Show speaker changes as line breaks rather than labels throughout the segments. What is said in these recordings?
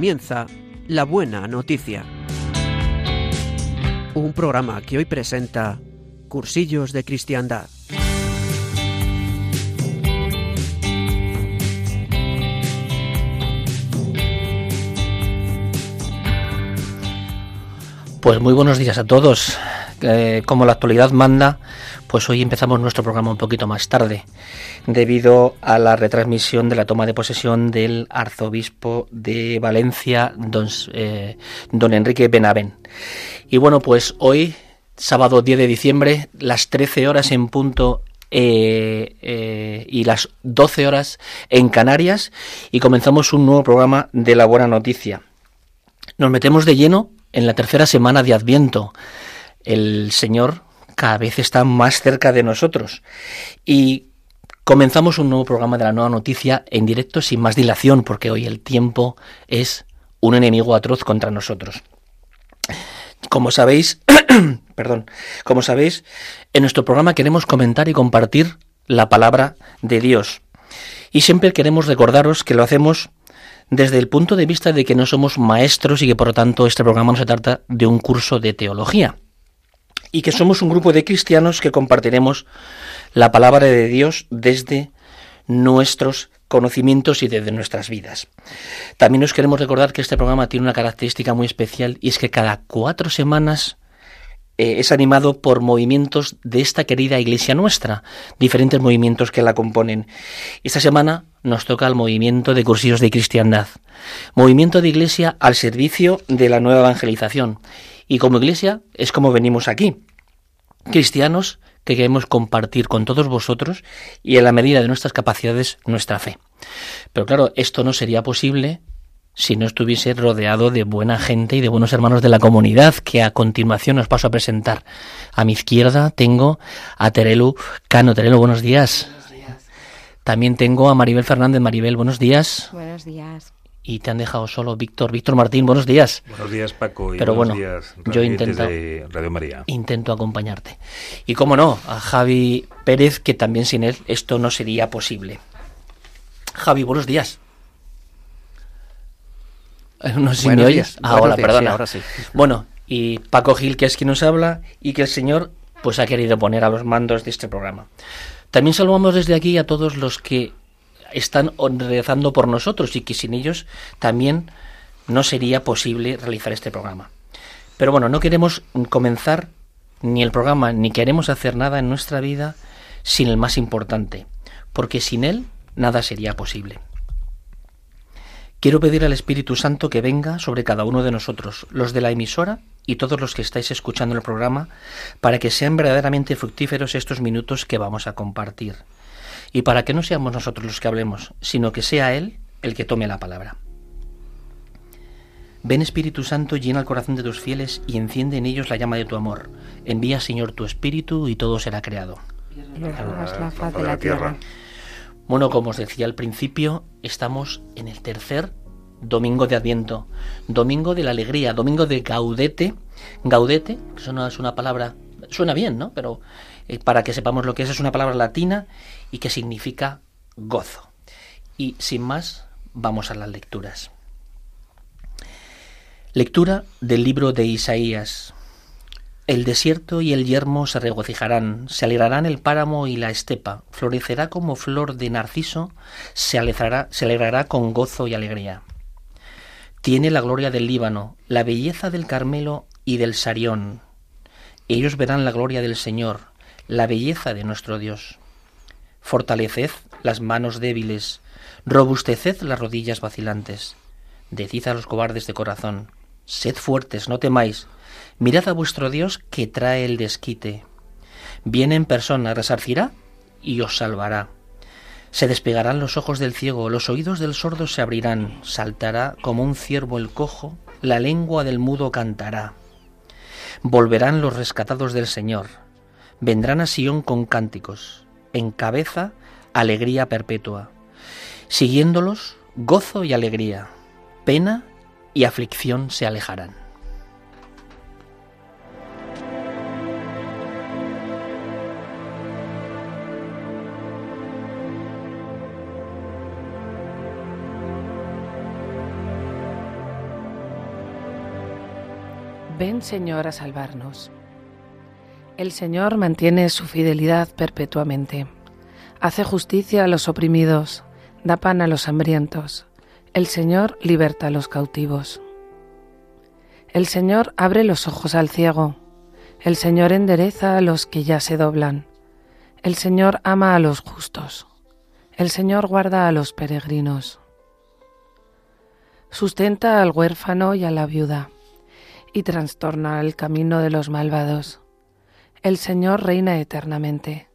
comienza La Buena Noticia. Un programa que hoy presenta Cursillos de Cristiandad.
Pues muy buenos días a todos. Eh, como la actualidad manda, pues hoy empezamos nuestro programa un poquito más tarde, debido a la retransmisión de la toma de posesión del arzobispo de Valencia, don, eh, don Enrique Benavén. Y bueno, pues hoy, sábado 10 de diciembre, las 13 horas en punto eh, eh, y las 12 horas en Canarias y comenzamos un nuevo programa de la buena noticia. Nos metemos de lleno en la tercera semana de Adviento. El Señor cada vez está más cerca de nosotros y comenzamos un nuevo programa de la nueva noticia en directo sin más dilación porque hoy el tiempo es un enemigo atroz contra nosotros. Como sabéis, perdón, como sabéis, en nuestro programa queremos comentar y compartir la palabra de Dios. Y siempre queremos recordaros que lo hacemos desde el punto de vista de que no somos maestros y que por lo tanto este programa no se trata de un curso de teología. Y que somos un grupo de cristianos que compartiremos la palabra de Dios desde nuestros conocimientos y desde nuestras vidas. También os queremos recordar que este programa tiene una característica muy especial y es que cada cuatro semanas eh, es animado por movimientos de esta querida iglesia nuestra, diferentes movimientos que la componen. Esta semana nos toca el movimiento de cursillos de cristiandad, movimiento de iglesia al servicio de la nueva evangelización. Y como iglesia es como venimos aquí, cristianos que queremos compartir con todos vosotros y en la medida de nuestras capacidades nuestra fe. Pero claro, esto no sería posible si no estuviese rodeado de buena gente y de buenos hermanos de la comunidad, que a continuación os paso a presentar. A mi izquierda tengo a Terelu Cano. Terelu, buenos días.
Buenos días.
También tengo a Maribel Fernández. Maribel, buenos días.
Buenos días.
Y te han dejado solo Víctor. Víctor Martín, buenos días.
Buenos días, Paco. Y
Pero
buenos
bueno,
días,
yo intento,
de Radio María.
intento acompañarte. Y cómo no, a Javi Pérez, que también sin él esto no sería posible. Javi, buenos días. No sé si
Buenos
me
días.
oyes. Ah,
Buenos
hola,
días,
perdona.
sí, ahora sí.
Bueno, y Paco Gil, que es quien nos habla, y que el Señor pues ha querido poner a los mandos de este programa. También saludamos desde aquí a todos los que están rezando por nosotros y que sin ellos también no sería posible realizar este programa. Pero bueno, no queremos comenzar ni el programa ni queremos hacer nada en nuestra vida sin el más importante, porque sin él nada sería posible. Quiero pedir al Espíritu Santo que venga sobre cada uno de nosotros, los de la emisora y todos los que estáis escuchando el programa, para que sean verdaderamente fructíferos estos minutos que vamos a compartir. Y para que no seamos nosotros los que hablemos, sino que sea Él el que tome la palabra. Ven Espíritu Santo, llena el corazón de tus fieles y enciende en ellos la llama de tu amor. Envía, Señor, tu Espíritu y todo será creado.
La faz de la tierra.
Bueno, como os decía al principio, estamos en el tercer domingo de Adviento, domingo de la alegría, domingo de Gaudete. Gaudete, que eso no es una palabra, suena bien, ¿no? Pero eh, para que sepamos lo que es, es una palabra latina y que significa gozo. Y sin más, vamos a las lecturas. Lectura del libro de Isaías. El desierto y el yermo se regocijarán, se alegrarán el páramo y la estepa, florecerá como flor de narciso, se alegrará, se alegrará con gozo y alegría. Tiene la gloria del Líbano, la belleza del Carmelo y del Sarión. Ellos verán la gloria del Señor, la belleza de nuestro Dios. Fortaleced las manos débiles, robusteced las rodillas vacilantes. Decid a los cobardes de corazón, sed fuertes, no temáis, mirad a vuestro Dios que trae el desquite. Viene en persona, resarcirá y os salvará. Se despegarán los ojos del ciego, los oídos del sordo se abrirán, saltará como un ciervo el cojo, la lengua del mudo cantará. Volverán los rescatados del Señor, vendrán a Sión con cánticos, encabeza alegría perpetua. Siguiéndolos, gozo y alegría, pena y aflicción se alejarán.
Ven Señor a salvarnos. El Señor mantiene su fidelidad perpetuamente. Hace justicia a los oprimidos, da pan a los hambrientos. El Señor liberta a los cautivos. El Señor abre los ojos al ciego. El Señor endereza a los que ya se doblan. El Señor ama a los justos. El Señor guarda a los peregrinos. Sustenta al huérfano y a la viuda, y trastorna el camino de los malvados. El Señor reina eternamente.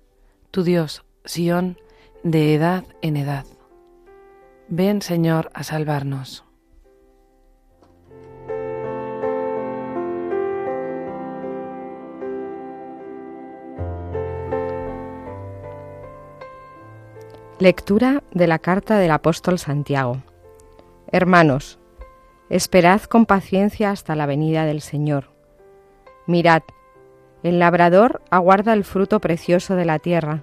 Tu Dios, Sión, de edad en edad. Ven, Señor, a salvarnos.
Lectura de la carta del apóstol Santiago. Hermanos, esperad con paciencia hasta la venida del Señor. Mirad, el labrador aguarda el fruto precioso de la tierra,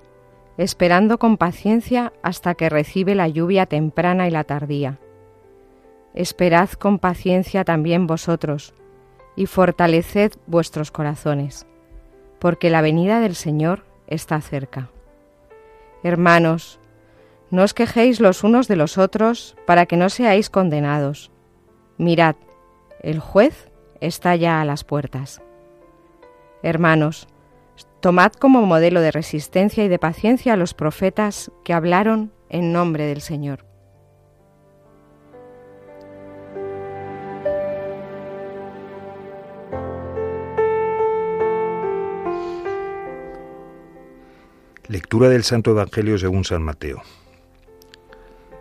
esperando con paciencia hasta que recibe la lluvia temprana y la tardía. Esperad con paciencia también vosotros, y fortaleced vuestros corazones, porque la venida del Señor está cerca. Hermanos, no os quejéis los unos de los otros para que no seáis condenados. Mirad, el juez está ya a las puertas. Hermanos, tomad como modelo de resistencia y de paciencia a los profetas que hablaron en nombre del Señor.
Lectura del Santo Evangelio según San Mateo.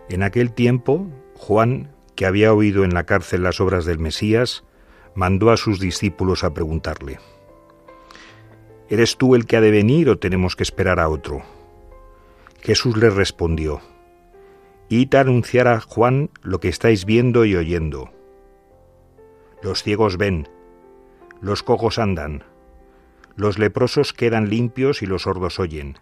En aquel tiempo, Juan, que había oído en la cárcel las obras del Mesías, mandó a sus discípulos a preguntarle, ¿Eres tú el que ha de venir o tenemos que esperar a otro? Jesús les respondió, Id a anunciar a Juan lo que estáis viendo y oyendo. Los ciegos ven, los cojos andan, los leprosos quedan limpios y los sordos oyen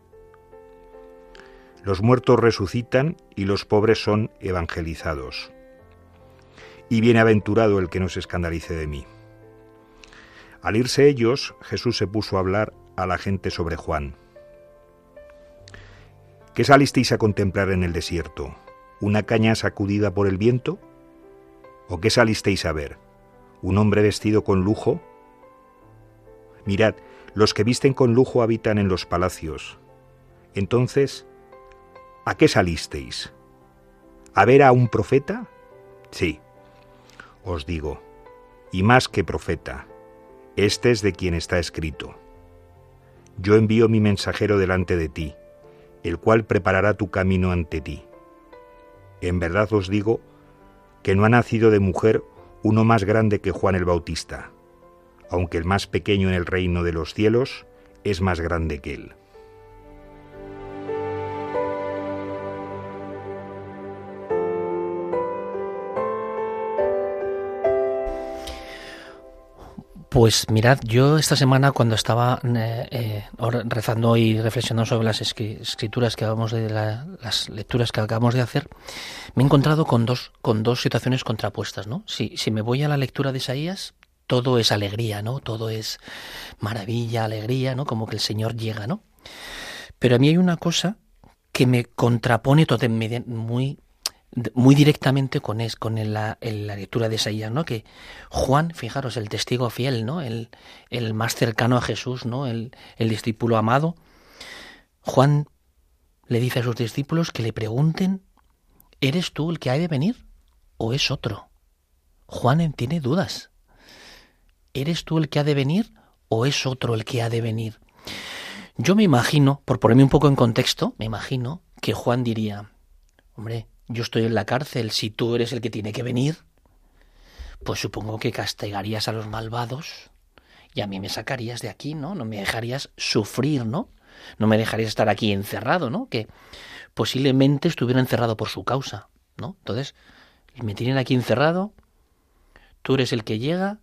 los muertos resucitan y los pobres son evangelizados. Y bienaventurado el que no se escandalice de mí. Al irse ellos, Jesús se puso a hablar a la gente sobre Juan. ¿Qué salisteis a contemplar en el desierto? ¿Una caña sacudida por el viento? ¿O qué salisteis a ver? ¿Un hombre vestido con lujo? Mirad, los que visten con lujo habitan en los palacios. Entonces, ¿A qué salisteis? ¿A ver a un profeta? Sí, os digo, y más que profeta, este es de quien está escrito. Yo envío mi mensajero delante de ti, el cual preparará tu camino ante ti. En verdad os digo que no ha nacido de mujer uno más grande que Juan el Bautista, aunque el más pequeño en el reino de los cielos es más grande que él.
Pues mirad, yo esta semana cuando estaba eh, eh, rezando y reflexionando sobre las escrituras que acabamos de las lecturas que acabamos de hacer, me he encontrado con dos con dos situaciones contrapuestas, ¿no? Si si me voy a la lectura de Isaías, todo es alegría, ¿no? Todo es maravilla, alegría, ¿no? Como que el Señor llega, ¿no? Pero a mí hay una cosa que me contrapone muy muy directamente con, es, con la, la, lectura de Isaías, ¿no? Que Juan, fijaros, el testigo fiel, ¿no? El, el más cercano a Jesús, ¿no? El, el discípulo amado. Juan le dice a sus discípulos que le pregunten, ¿eres tú el que ha de venir o es otro? Juan tiene dudas. ¿Eres tú el que ha de venir o es otro el que ha de venir? Yo me imagino, por ponerme un poco en contexto, me imagino que Juan diría, hombre, yo estoy en la cárcel, si tú eres el que tiene que venir, pues supongo que castigarías a los malvados y a mí me sacarías de aquí, ¿no? No me dejarías sufrir, ¿no? No me dejarías estar aquí encerrado, ¿no? Que posiblemente estuviera encerrado por su causa, ¿no? Entonces, me tienen aquí encerrado, tú eres el que llega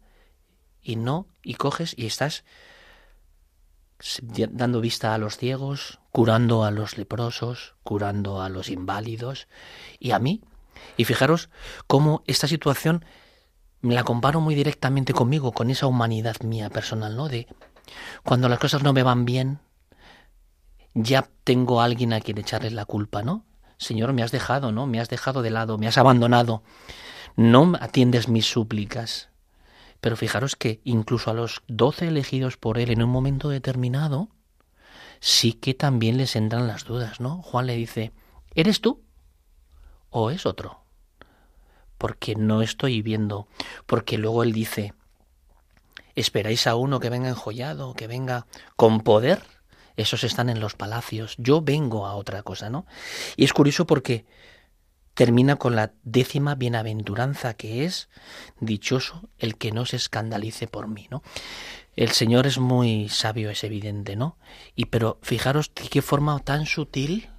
y no, y coges y estás dando vista a los ciegos, curando a los leprosos, curando a los inválidos y a mí. Y fijaros cómo esta situación me la comparo muy directamente conmigo, con esa humanidad mía personal, ¿no? De cuando las cosas no me van bien, ya tengo a alguien a quien echarle la culpa, ¿no? Señor, me has dejado, ¿no? Me has dejado de lado, me has abandonado. No atiendes mis súplicas. Pero fijaros que incluso a los doce elegidos por él en un momento determinado, sí que también les entran las dudas, ¿no? Juan le dice, ¿eres tú? ¿O es otro? Porque no estoy viendo. Porque luego él dice, ¿esperáis a uno que venga enjollado, que venga con poder? esos están en los palacios, yo vengo a otra cosa, ¿no? Y es curioso porque termina con la décima bienaventuranza que es dichoso el que no se escandalice por mí, ¿no? El Señor es muy sabio, es evidente, ¿no? Y pero fijaros de qué forma tan sutil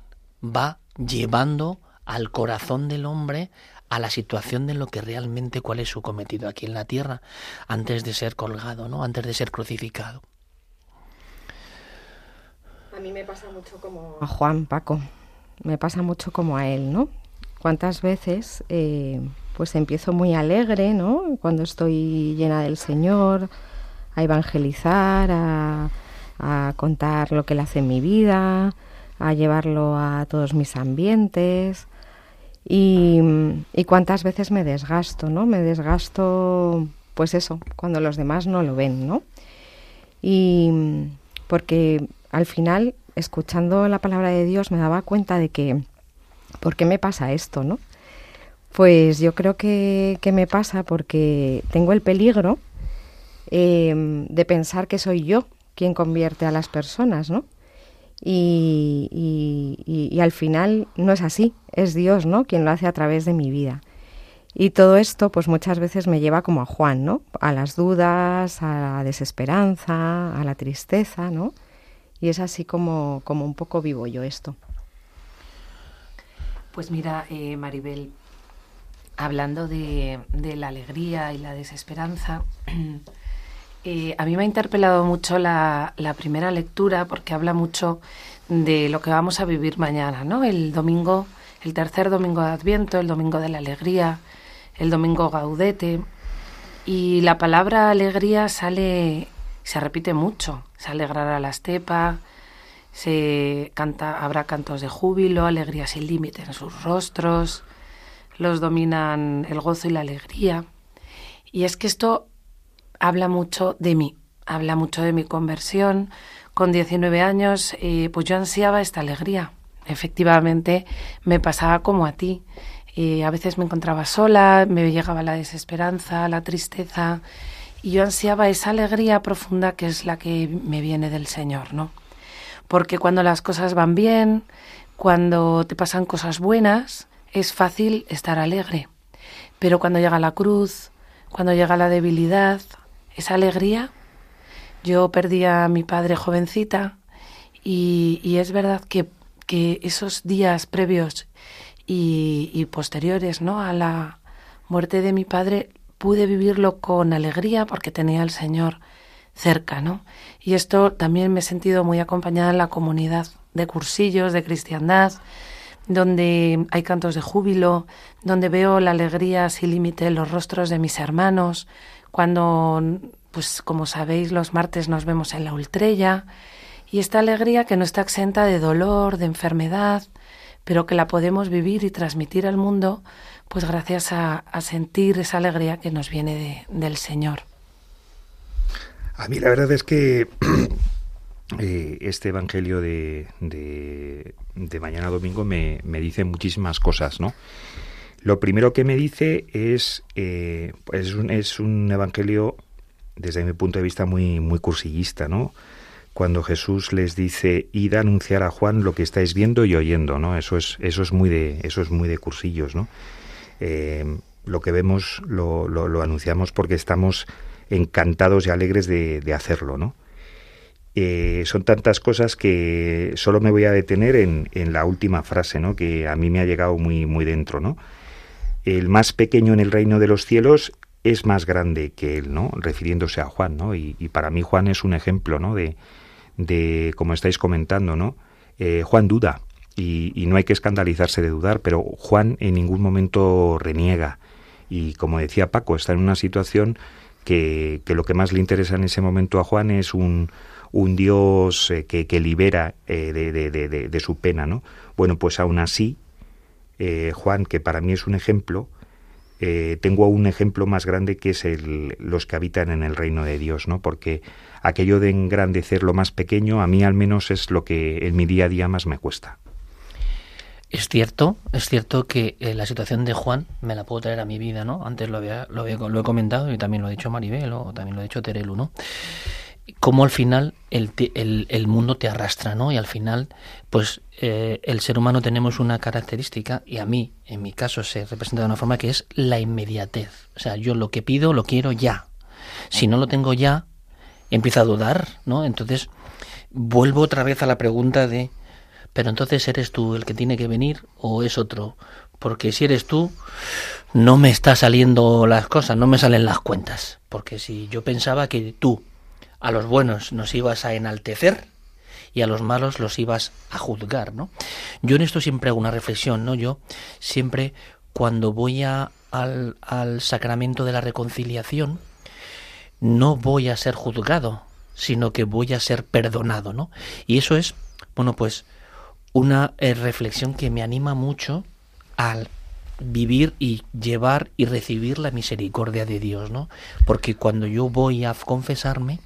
va llevando al corazón del hombre a la situación de lo que realmente cuál es su cometido aquí en la tierra antes de ser colgado, ¿no? Antes de ser crucificado.
A mí me pasa mucho como a Juan, Paco, me pasa mucho como a él, ¿no? Cuántas veces eh, pues empiezo muy alegre, ¿no? Cuando estoy llena del Señor, a evangelizar, a, contar lo que Él hace en mi vida, a llevarlo a todos mis ambientes. Y, y, cuántas veces me desgasto, ¿no? Me desgasto, pues eso, cuando los demás no lo ven, ¿no? Y porque al final, escuchando la palabra de Dios, me daba cuenta de que, ¿por qué me pasa esto, no? Pues yo creo que, me pasa porque tengo el peligro em, de pensar que soy yo quien convierte a las personas, ¿no? Y, y, al final no es así, es Dios, ¿no? Quien lo hace a través de mi vida. Y todo esto, pues muchas veces me lleva como a Juan, ¿no? A las dudas, a la desesperanza, a la tristeza, ¿no? Y es así como, como un poco vivo yo esto.
Pues mira, eh, Maribel, hablando de, la alegría y la desesperanza, eh, a mí me ha interpelado mucho la, la, primera lectura porque habla mucho de lo que vamos a vivir mañana, ¿no? El domingo, el tercer domingo de Adviento, el domingo de la alegría, el domingo gaudete. Y la palabra alegría sale se repite mucho. Se alegrará la estepa, se canta, habrá cantos de júbilo, alegría sin límite en sus rostros, los dominan el gozo y la alegría. Y es que esto habla mucho de mí, habla mucho de mi conversión. Con 19 años, eh, pues yo ansiaba esta alegría. Efectivamente, me pasaba como a ti. Eh, a veces me encontraba sola, me llegaba la desesperanza, la tristeza, y yo ansiaba esa alegría profunda que es la que me viene del Señor, ¿no? Porque cuando las cosas van bien, cuando te pasan cosas buenas, es fácil estar alegre. Pero cuando llega la cruz, cuando llega la debilidad, esa alegría, yo perdí a mi padre jovencita y, es verdad que, que, esos días previos y, y posteriores ¿no? a la muerte de mi padre pude vivirlo con alegría porque tenía al Señor cerca, ¿no? Y esto también me he sentido muy acompañada en la comunidad de cursillos, de cristiandad, donde hay cantos de júbilo, donde veo la alegría sin límite en los rostros de mis hermanos, cuando, pues como sabéis, los martes nos vemos en la ultrella, y esta alegría que no está exenta de dolor, de enfermedad, pero que la podemos vivir y transmitir al mundo pues gracias a, sentir esa alegría que nos viene del Señor.
A mí la verdad es que eh, este Evangelio de, de, mañana domingo me, dice muchísimas cosas, ¿no? Lo primero que me dice es, eh, es, un, es un Evangelio desde mi punto de vista muy, muy cursillista, ¿no? Cuando Jesús les dice id a anunciar a Juan lo que estáis viendo y oyendo, ¿no? Eso es, eso es muy de, eso es muy de cursillos, ¿no? Eh, lo que vemos lo, lo, anunciamos porque estamos encantados y alegres de, hacerlo, ¿no? Eh, son tantas cosas que solo me voy a detener en, en, la última frase, ¿no? Que a mí me ha llegado muy, muy dentro, ¿no? El más pequeño en el reino de los cielos es más grande que él, ¿no? Refiriéndose a Juan, ¿no? Y, para mí Juan es un ejemplo, ¿no? De, de como estáis comentando, ¿no? Eh, Juan duda, y, no hay que escandalizarse de dudar, pero Juan en ningún momento reniega. Y como decía Paco, está en una situación que, lo que más le interesa en ese momento a Juan es un, un Dios eh, que, que, libera eh, de, de, de, su pena, ¿no? Bueno, pues aún así, eh, Juan, que para mí es un ejemplo, tengo un ejemplo más grande que es el, los que habitan en el reino de Dios, ¿no? Porque aquello de engrandecer lo más pequeño, a mí al menos es lo que en mi día a día más me cuesta.
Es cierto, es cierto que eh, la situación de Juan me la puedo traer a mi vida, ¿no? Antes lo había, lo, había, lo he comentado y también lo ha dicho Maribel o también lo ha dicho Terelu, ¿no? Cómo al final el, el, el, mundo te arrastra, ¿no? Y al final, pues eh, el ser humano tenemos una característica, y a mí, en mi caso, se representa de una forma que es la inmediatez. O sea, yo lo que pido lo quiero ya. Si no lo tengo ya, empiezo a dudar, ¿no? Entonces, vuelvo otra vez a la pregunta de pero entonces eres tú el que tiene que venir o es otro. Porque si eres tú, no me está saliendo las cosas, no me salen las cuentas. Porque si yo pensaba que tú a los buenos nos ibas a enaltecer y a los malos los ibas a juzgar, ¿no? Yo en esto siempre hago una reflexión, ¿no? Yo siempre cuando voy a, al, al sacramento de la reconciliación, no voy a ser juzgado, sino que voy a ser perdonado, ¿no? Y eso es, bueno, pues una eh, reflexión que me anima mucho al vivir y llevar y recibir la misericordia de Dios, ¿no? Porque cuando yo voy a confesarme,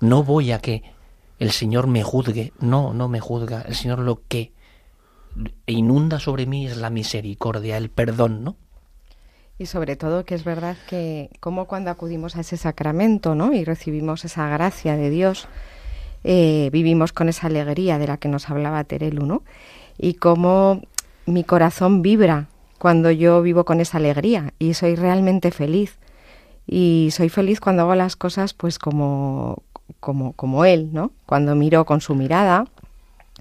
no voy a que el Señor me juzgue, no, no me juzga, el Señor lo que inunda sobre mí es la misericordia, el perdón, ¿no?
Y sobre todo que es verdad que como cuando acudimos a ese sacramento, ¿no? Y recibimos esa gracia de Dios, eh, vivimos con esa alegría de la que nos hablaba Terelu, ¿no? Y cómo mi corazón vibra cuando yo vivo con esa alegría y soy realmente feliz. Y soy feliz cuando hago las cosas pues como, como, como él, ¿no? Cuando miro con su mirada,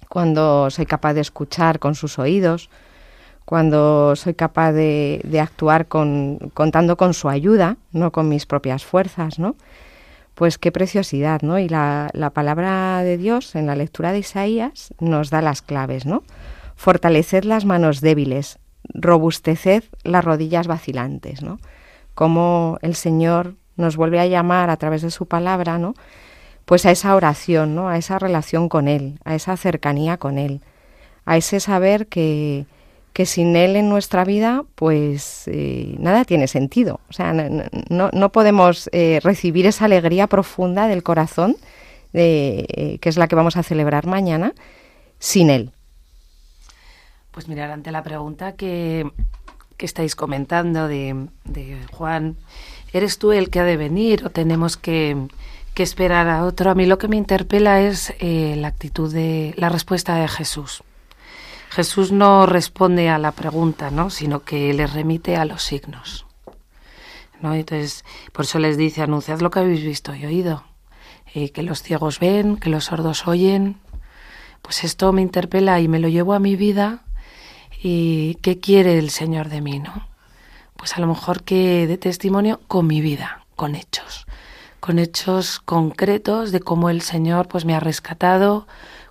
cuando soy capaz de escuchar con sus oídos, cuando soy capaz de, de actuar con, contando con su ayuda, no con mis propias fuerzas, ¿no? Pues qué preciosidad, ¿no? Y la, la, palabra de Dios en la lectura de Isaías nos da las claves, ¿no? Fortaleced las manos débiles, robusteced las rodillas vacilantes, ¿no? Como el Señor nos vuelve a llamar a través de su palabra, ¿no? Pues a esa oración, ¿no? A esa relación con Él, a esa cercanía con Él, a ese saber que, que sin Él en nuestra vida, pues eh, nada tiene sentido. O sea, no, no, podemos eh, recibir esa alegría profunda del corazón, eh, que es la que vamos a celebrar mañana, sin Él.
Pues mirar, ante la pregunta que, que estáis comentando de, de, Juan, ¿eres tú el que ha de venir o tenemos que, que esperar a otro? A mí lo que me interpela es la actitud de la respuesta de Jesús. Jesús no responde a la pregunta, ¿no? sino que les remite a los signos. ¿no? Entonces, por eso les dice, anunciad lo que habéis visto y oído, eh, que los ciegos ven, que los sordos oyen. Pues esto me interpela y me lo llevo a mi vida. ¿Y qué quiere el Señor de mí? ¿no? Pues a lo mejor que de testimonio con mi vida, con hechos, con hechos concretos de cómo el Señor pues me ha rescatado,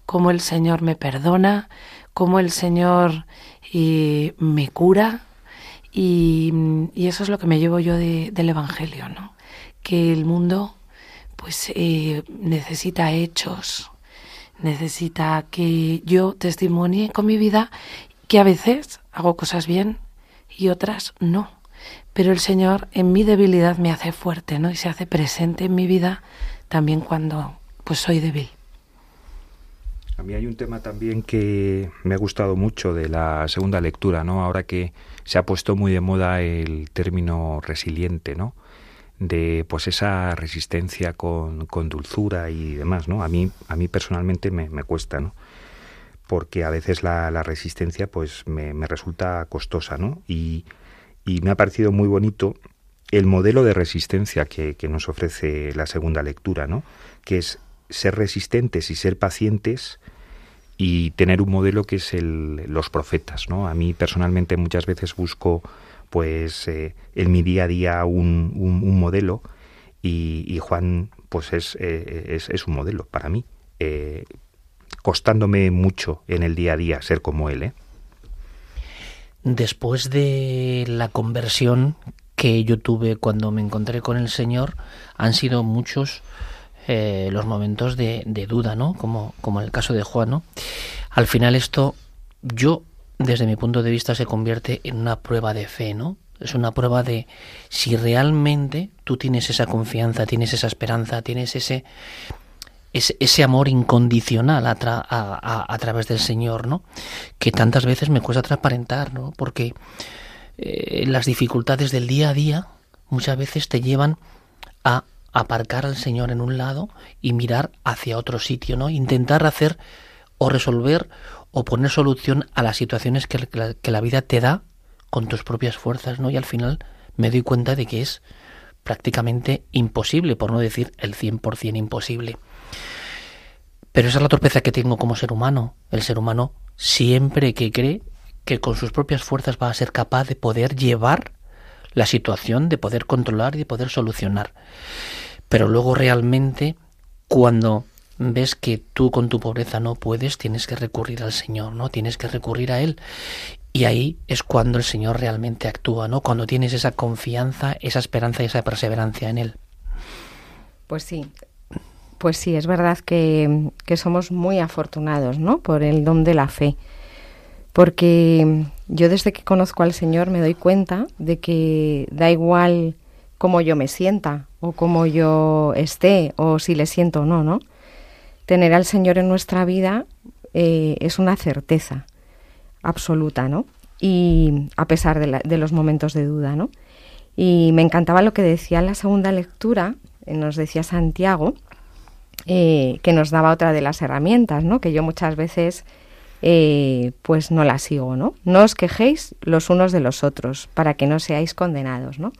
cómo el Señor me perdona, cómo el Señor eh, me cura y, eso es lo que me llevo yo de, del Evangelio, ¿no? Que el mundo pues eh, necesita hechos, necesita que yo testimonie con mi vida que a veces hago cosas bien y otras no. Pero el Señor en mi debilidad me hace fuerte, ¿no? Y se hace presente en mi vida también cuando pues soy débil.
A mí hay un tema también que me ha gustado mucho de la segunda lectura, ¿no? Ahora que se ha puesto muy de moda el término resiliente, ¿no? De pues esa resistencia con, con dulzura y demás, ¿no? A mí, a mí personalmente me, me cuesta, ¿no? Porque a veces la, la resistencia pues me, me, resulta costosa, ¿no? Y, y me ha parecido muy bonito el modelo de resistencia que, que nos ofrece la segunda lectura, ¿no? Que es ser resistentes y ser pacientes y tener un modelo que es el, los profetas, ¿no? A mí personalmente muchas veces busco pues eh, en mi día a día un, un, modelo y, y, Juan pues es, eh, es, es, un modelo para mí, eh, costándome mucho en el día a día ser como él.
Después de la conversión que yo tuve cuando me encontré con el Señor han sido muchos eh, los momentos de, duda, ¿no? Como, como en el caso de Juan, ¿no? Al final esto, yo, desde mi punto de vista, se convierte en una prueba de fe, ¿no? Es una prueba de si realmente tú tienes esa confianza, tienes esa esperanza, tienes ese, ese, amor incondicional a, a, a, través del Señor, ¿no? Que tantas veces me cuesta transparentar, ¿no? Porque eh, las dificultades del día a día muchas veces te llevan a aparcar al Señor en un lado y mirar hacia otro sitio, ¿no? Intentar hacer o resolver o poner solución a las situaciones que la, que la vida te da con tus propias fuerzas, ¿no? Y al final me doy cuenta de que es prácticamente imposible, por no decir el 100% imposible. Pero esa es la torpeza que tengo como ser humano. El ser humano siempre que cree que con sus propias fuerzas va a ser capaz de poder llevar la situación, de poder controlar y de poder solucionar. Pero luego realmente cuando ves que tú con tu pobreza no puedes, tienes que recurrir al Señor, ¿no? Tienes que recurrir a Él. Y ahí es cuando el Señor realmente actúa, ¿no? Cuando tienes esa confianza, esa esperanza y esa perseverancia en Él.
Pues sí, pues sí, es verdad que, que somos muy afortunados, ¿no? Por el don de la fe porque yo desde que conozco al Señor me doy cuenta de que da igual cómo yo me sienta o cómo yo esté o si le siento o no, ¿no? Tener al Señor en nuestra vida eh, es una certeza absoluta, ¿no? Y a pesar de, los momentos de duda, ¿no? Y me encantaba lo que decía en la segunda lectura, eh, nos decía Santiago, eh, que nos daba otra de las herramientas, ¿no? Que yo muchas veces pues no la sigo, ¿no? No os quejéis los unos de los otros para que no seáis condenados, ¿no?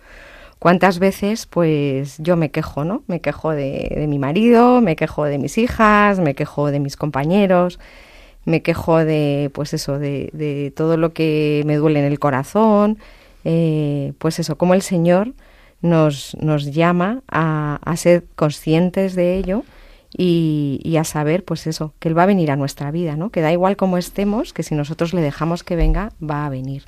¿Cuántas veces pues yo me quejo, ¿no? Me quejo de, mi marido, me quejo de mis hijas, me quejo de mis compañeros, me quejo de, pues eso, de, todo lo que me duele en el corazón, eh, pues eso, como el Señor nos, nos llama a, ser conscientes de ello y, a saber, pues eso, que Él va a venir a nuestra vida, ¿no? Que da igual cómo estemos, que si nosotros le dejamos que venga, va a venir.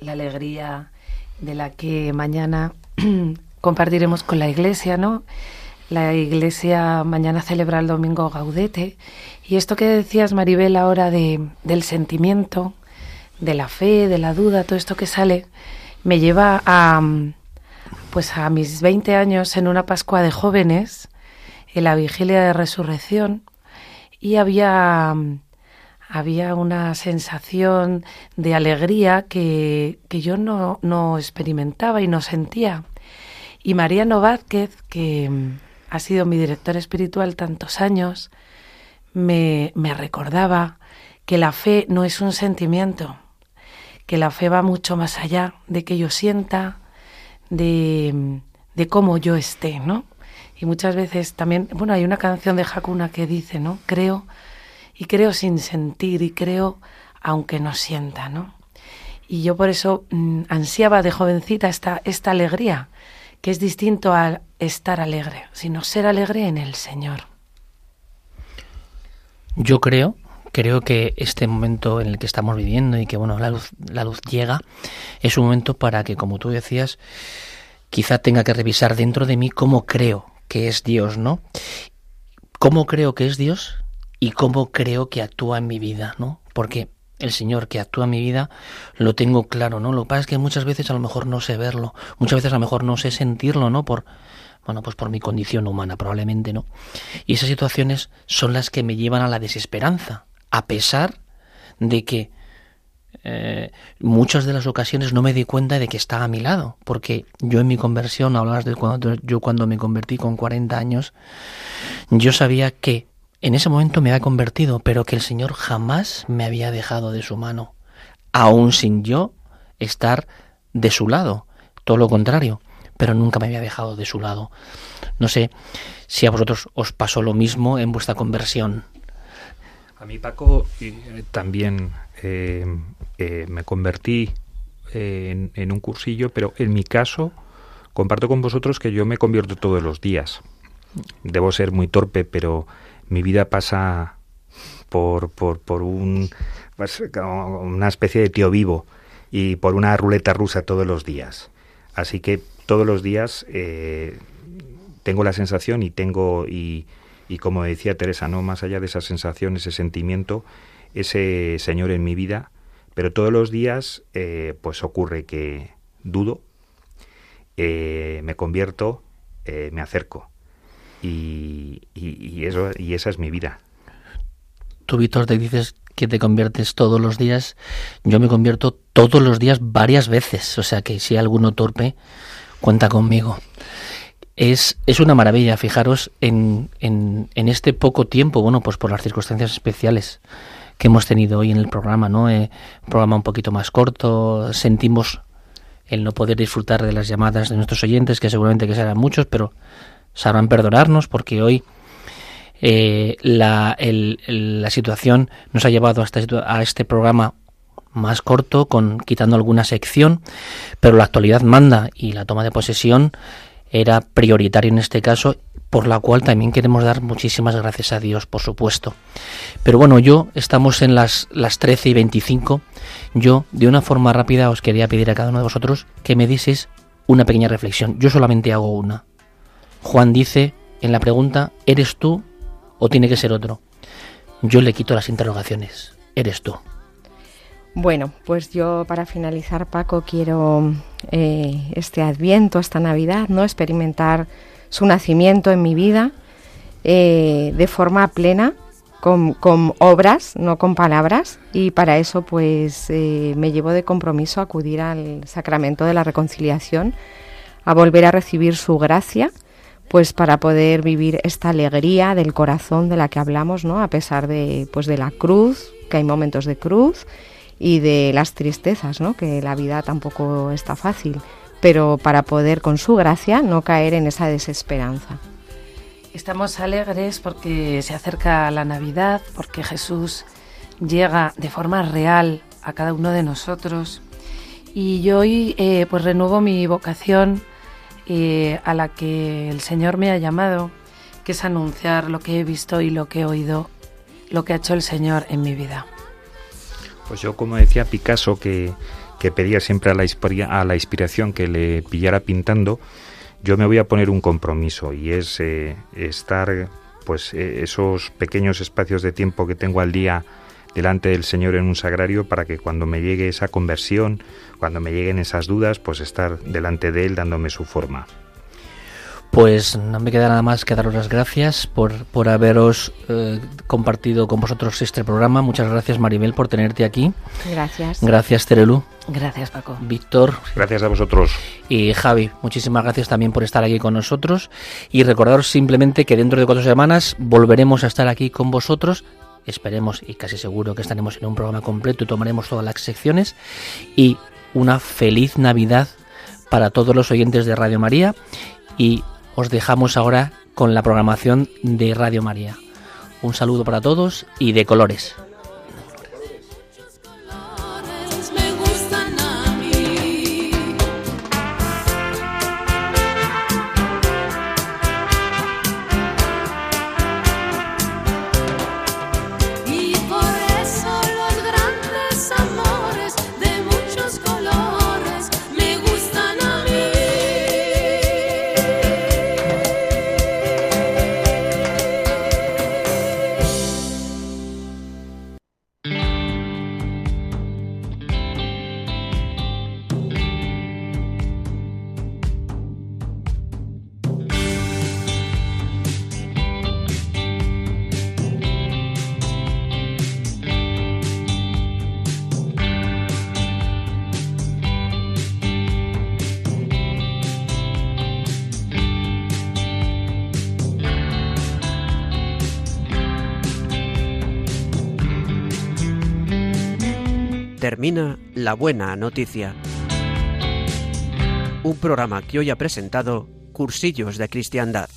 La alegría de la que mañana compartiremos con la Iglesia, ¿no? La Iglesia mañana celebra el domingo Gaudete y esto que decías, Maribel, ahora de, del sentimiento, de la fe, de la duda, todo esto que sale, me lleva a, pues a mis 20 años en una Pascua de jóvenes, en la vigilia de resurrección, y había, había una sensación de alegría que, que yo no, no, experimentaba y no sentía. Y Mariano Vázquez, que ha sido mi director espiritual tantos años, me, me recordaba que la fe no es un sentimiento, que la fe va mucho más allá de que yo sienta, de, de cómo yo esté, ¿no? Y muchas veces también, bueno, hay una canción de Hakuna que dice, ¿no? Creo y creo sin sentir y creo aunque no sienta, ¿no? Y yo por eso mm, ansiaba de jovencita esta, esta alegría, que es distinto a estar alegre, sino ser alegre en el Señor.
Yo creo, creo que este momento en el que estamos viviendo y que bueno, la luz, la luz llega, es un momento para que, como tú decías, quizá tenga que revisar dentro de mí cómo creo que es Dios, ¿no? Cómo creo que es Dios y cómo creo que actúa en mi vida, ¿no? Porque el Señor que actúa en mi vida lo tengo claro, ¿no? Lo que pasa es que muchas veces a lo mejor no sé verlo, muchas veces a lo mejor no sé sentirlo, ¿no? Por bueno, pues por mi condición humana, probablemente, ¿no? Y esas situaciones son las que me llevan a la desesperanza, a pesar de que eh, muchas de las ocasiones no me di cuenta de que estaba a mi lado, porque yo en mi conversión, hablabas de cuando yo cuando me convertí con 40 años, yo sabía que en ese momento me había convertido, pero que el Señor jamás me había dejado de su mano, aun sin yo estar de su lado, todo lo contrario, pero nunca me había dejado de su lado. No sé si a vosotros os pasó lo mismo en vuestra conversión.
A mí, Paco, eh, también eh, eh, me convertí en, un cursillo, pero en mi caso comparto con vosotros que yo me convierto todos los días. Debo ser muy torpe, pero mi vida pasa por, por, por un, pues, una especie de tío vivo. y por una ruleta rusa todos los días. Así que todos los días eh, tengo la sensación y tengo, y, y, como decía Teresa, no más allá de esa sensación, ese sentimiento, ese Señor en mi vida, pero todos los días eh, pues ocurre que dudo, eh, me convierto, me acerco. Y, y, eso, y esa es mi vida.
Tú, Víctor, te dices que te conviertes todos los días, yo me convierto todos los días varias veces. O sea que si hay alguno torpe, cuenta conmigo. Es, es una maravilla, fijaros, en, en, en, este poco tiempo, bueno, pues por las circunstancias especiales que hemos tenido hoy en el programa, ¿no? Eh, programa un poquito más corto, sentimos el no poder disfrutar de las llamadas de nuestros oyentes, que seguramente que serán muchos, pero sabrán perdonarnos porque hoy eh, la, la, situación nos ha llevado hasta a este programa más corto, con quitando alguna sección, pero la actualidad manda y la toma de posesión era prioritaria en este caso, por la cual también queremos dar muchísimas gracias a Dios, por supuesto. Pero bueno, yo estamos en las, las 13 y 25. Yo, de una forma rápida, os quería pedir a cada uno de vosotros que me dices una pequeña reflexión. Yo solamente hago una. Juan dice en la pregunta, ¿eres tú o tiene que ser otro? Yo le quito las interrogaciones. Eres tú.
Bueno, pues yo para finalizar, Paco, quiero eh, este Adviento, esta Navidad, no experimentar su nacimiento en mi vida eh, de forma plena, con, obras, no con palabras, y para eso pues eh, me llevo de compromiso a acudir al sacramento de la reconciliación, a volver a recibir su gracia pues para poder vivir esta alegría del corazón de la que hablamos, ¿no? A pesar de pues de la cruz, que hay momentos de cruz y de las tristezas, ¿no? Que la vida tampoco está fácil, pero para poder con su gracia no caer en esa desesperanza.
Estamos alegres porque se acerca la Navidad, porque Jesús llega de forma real a cada uno de nosotros y yo hoy eh, pues renuevo mi vocación a la que el Señor me ha llamado, que es anunciar lo que he visto y lo que he oído, lo que ha hecho el Señor en mi vida.
Pues yo, como decía Picasso, que, pedía siempre a la, a la inspiración que le pillara pintando, yo me voy a poner un compromiso y es eh, estar, pues, eh, esos pequeños espacios de tiempo que tengo al día delante del Señor en un sagrario para que cuando me llegue esa conversión, cuando me lleguen esas dudas, pues estar delante de Él dándome su forma.
Pues no me queda nada más que daros las gracias por, por haberos eh, compartido con vosotros este programa. Muchas gracias Maribel por tenerte aquí.
Gracias.
Gracias Terelu.
Gracias Paco.
Víctor.
Gracias a vosotros.
Y Javi, muchísimas gracias también por estar aquí con nosotros. Y recordaros simplemente que dentro de cuatro semanas volveremos a estar aquí con vosotros esperemos y casi seguro que estaremos en un programa completo y tomaremos todas las secciones y una feliz Navidad para todos los oyentes de Radio María y os dejamos ahora con la programación de Radio María. Un saludo para todos y de colores.
Termina La Buena Noticia. Un programa que hoy ha presentado Cursillos de Cristiandad.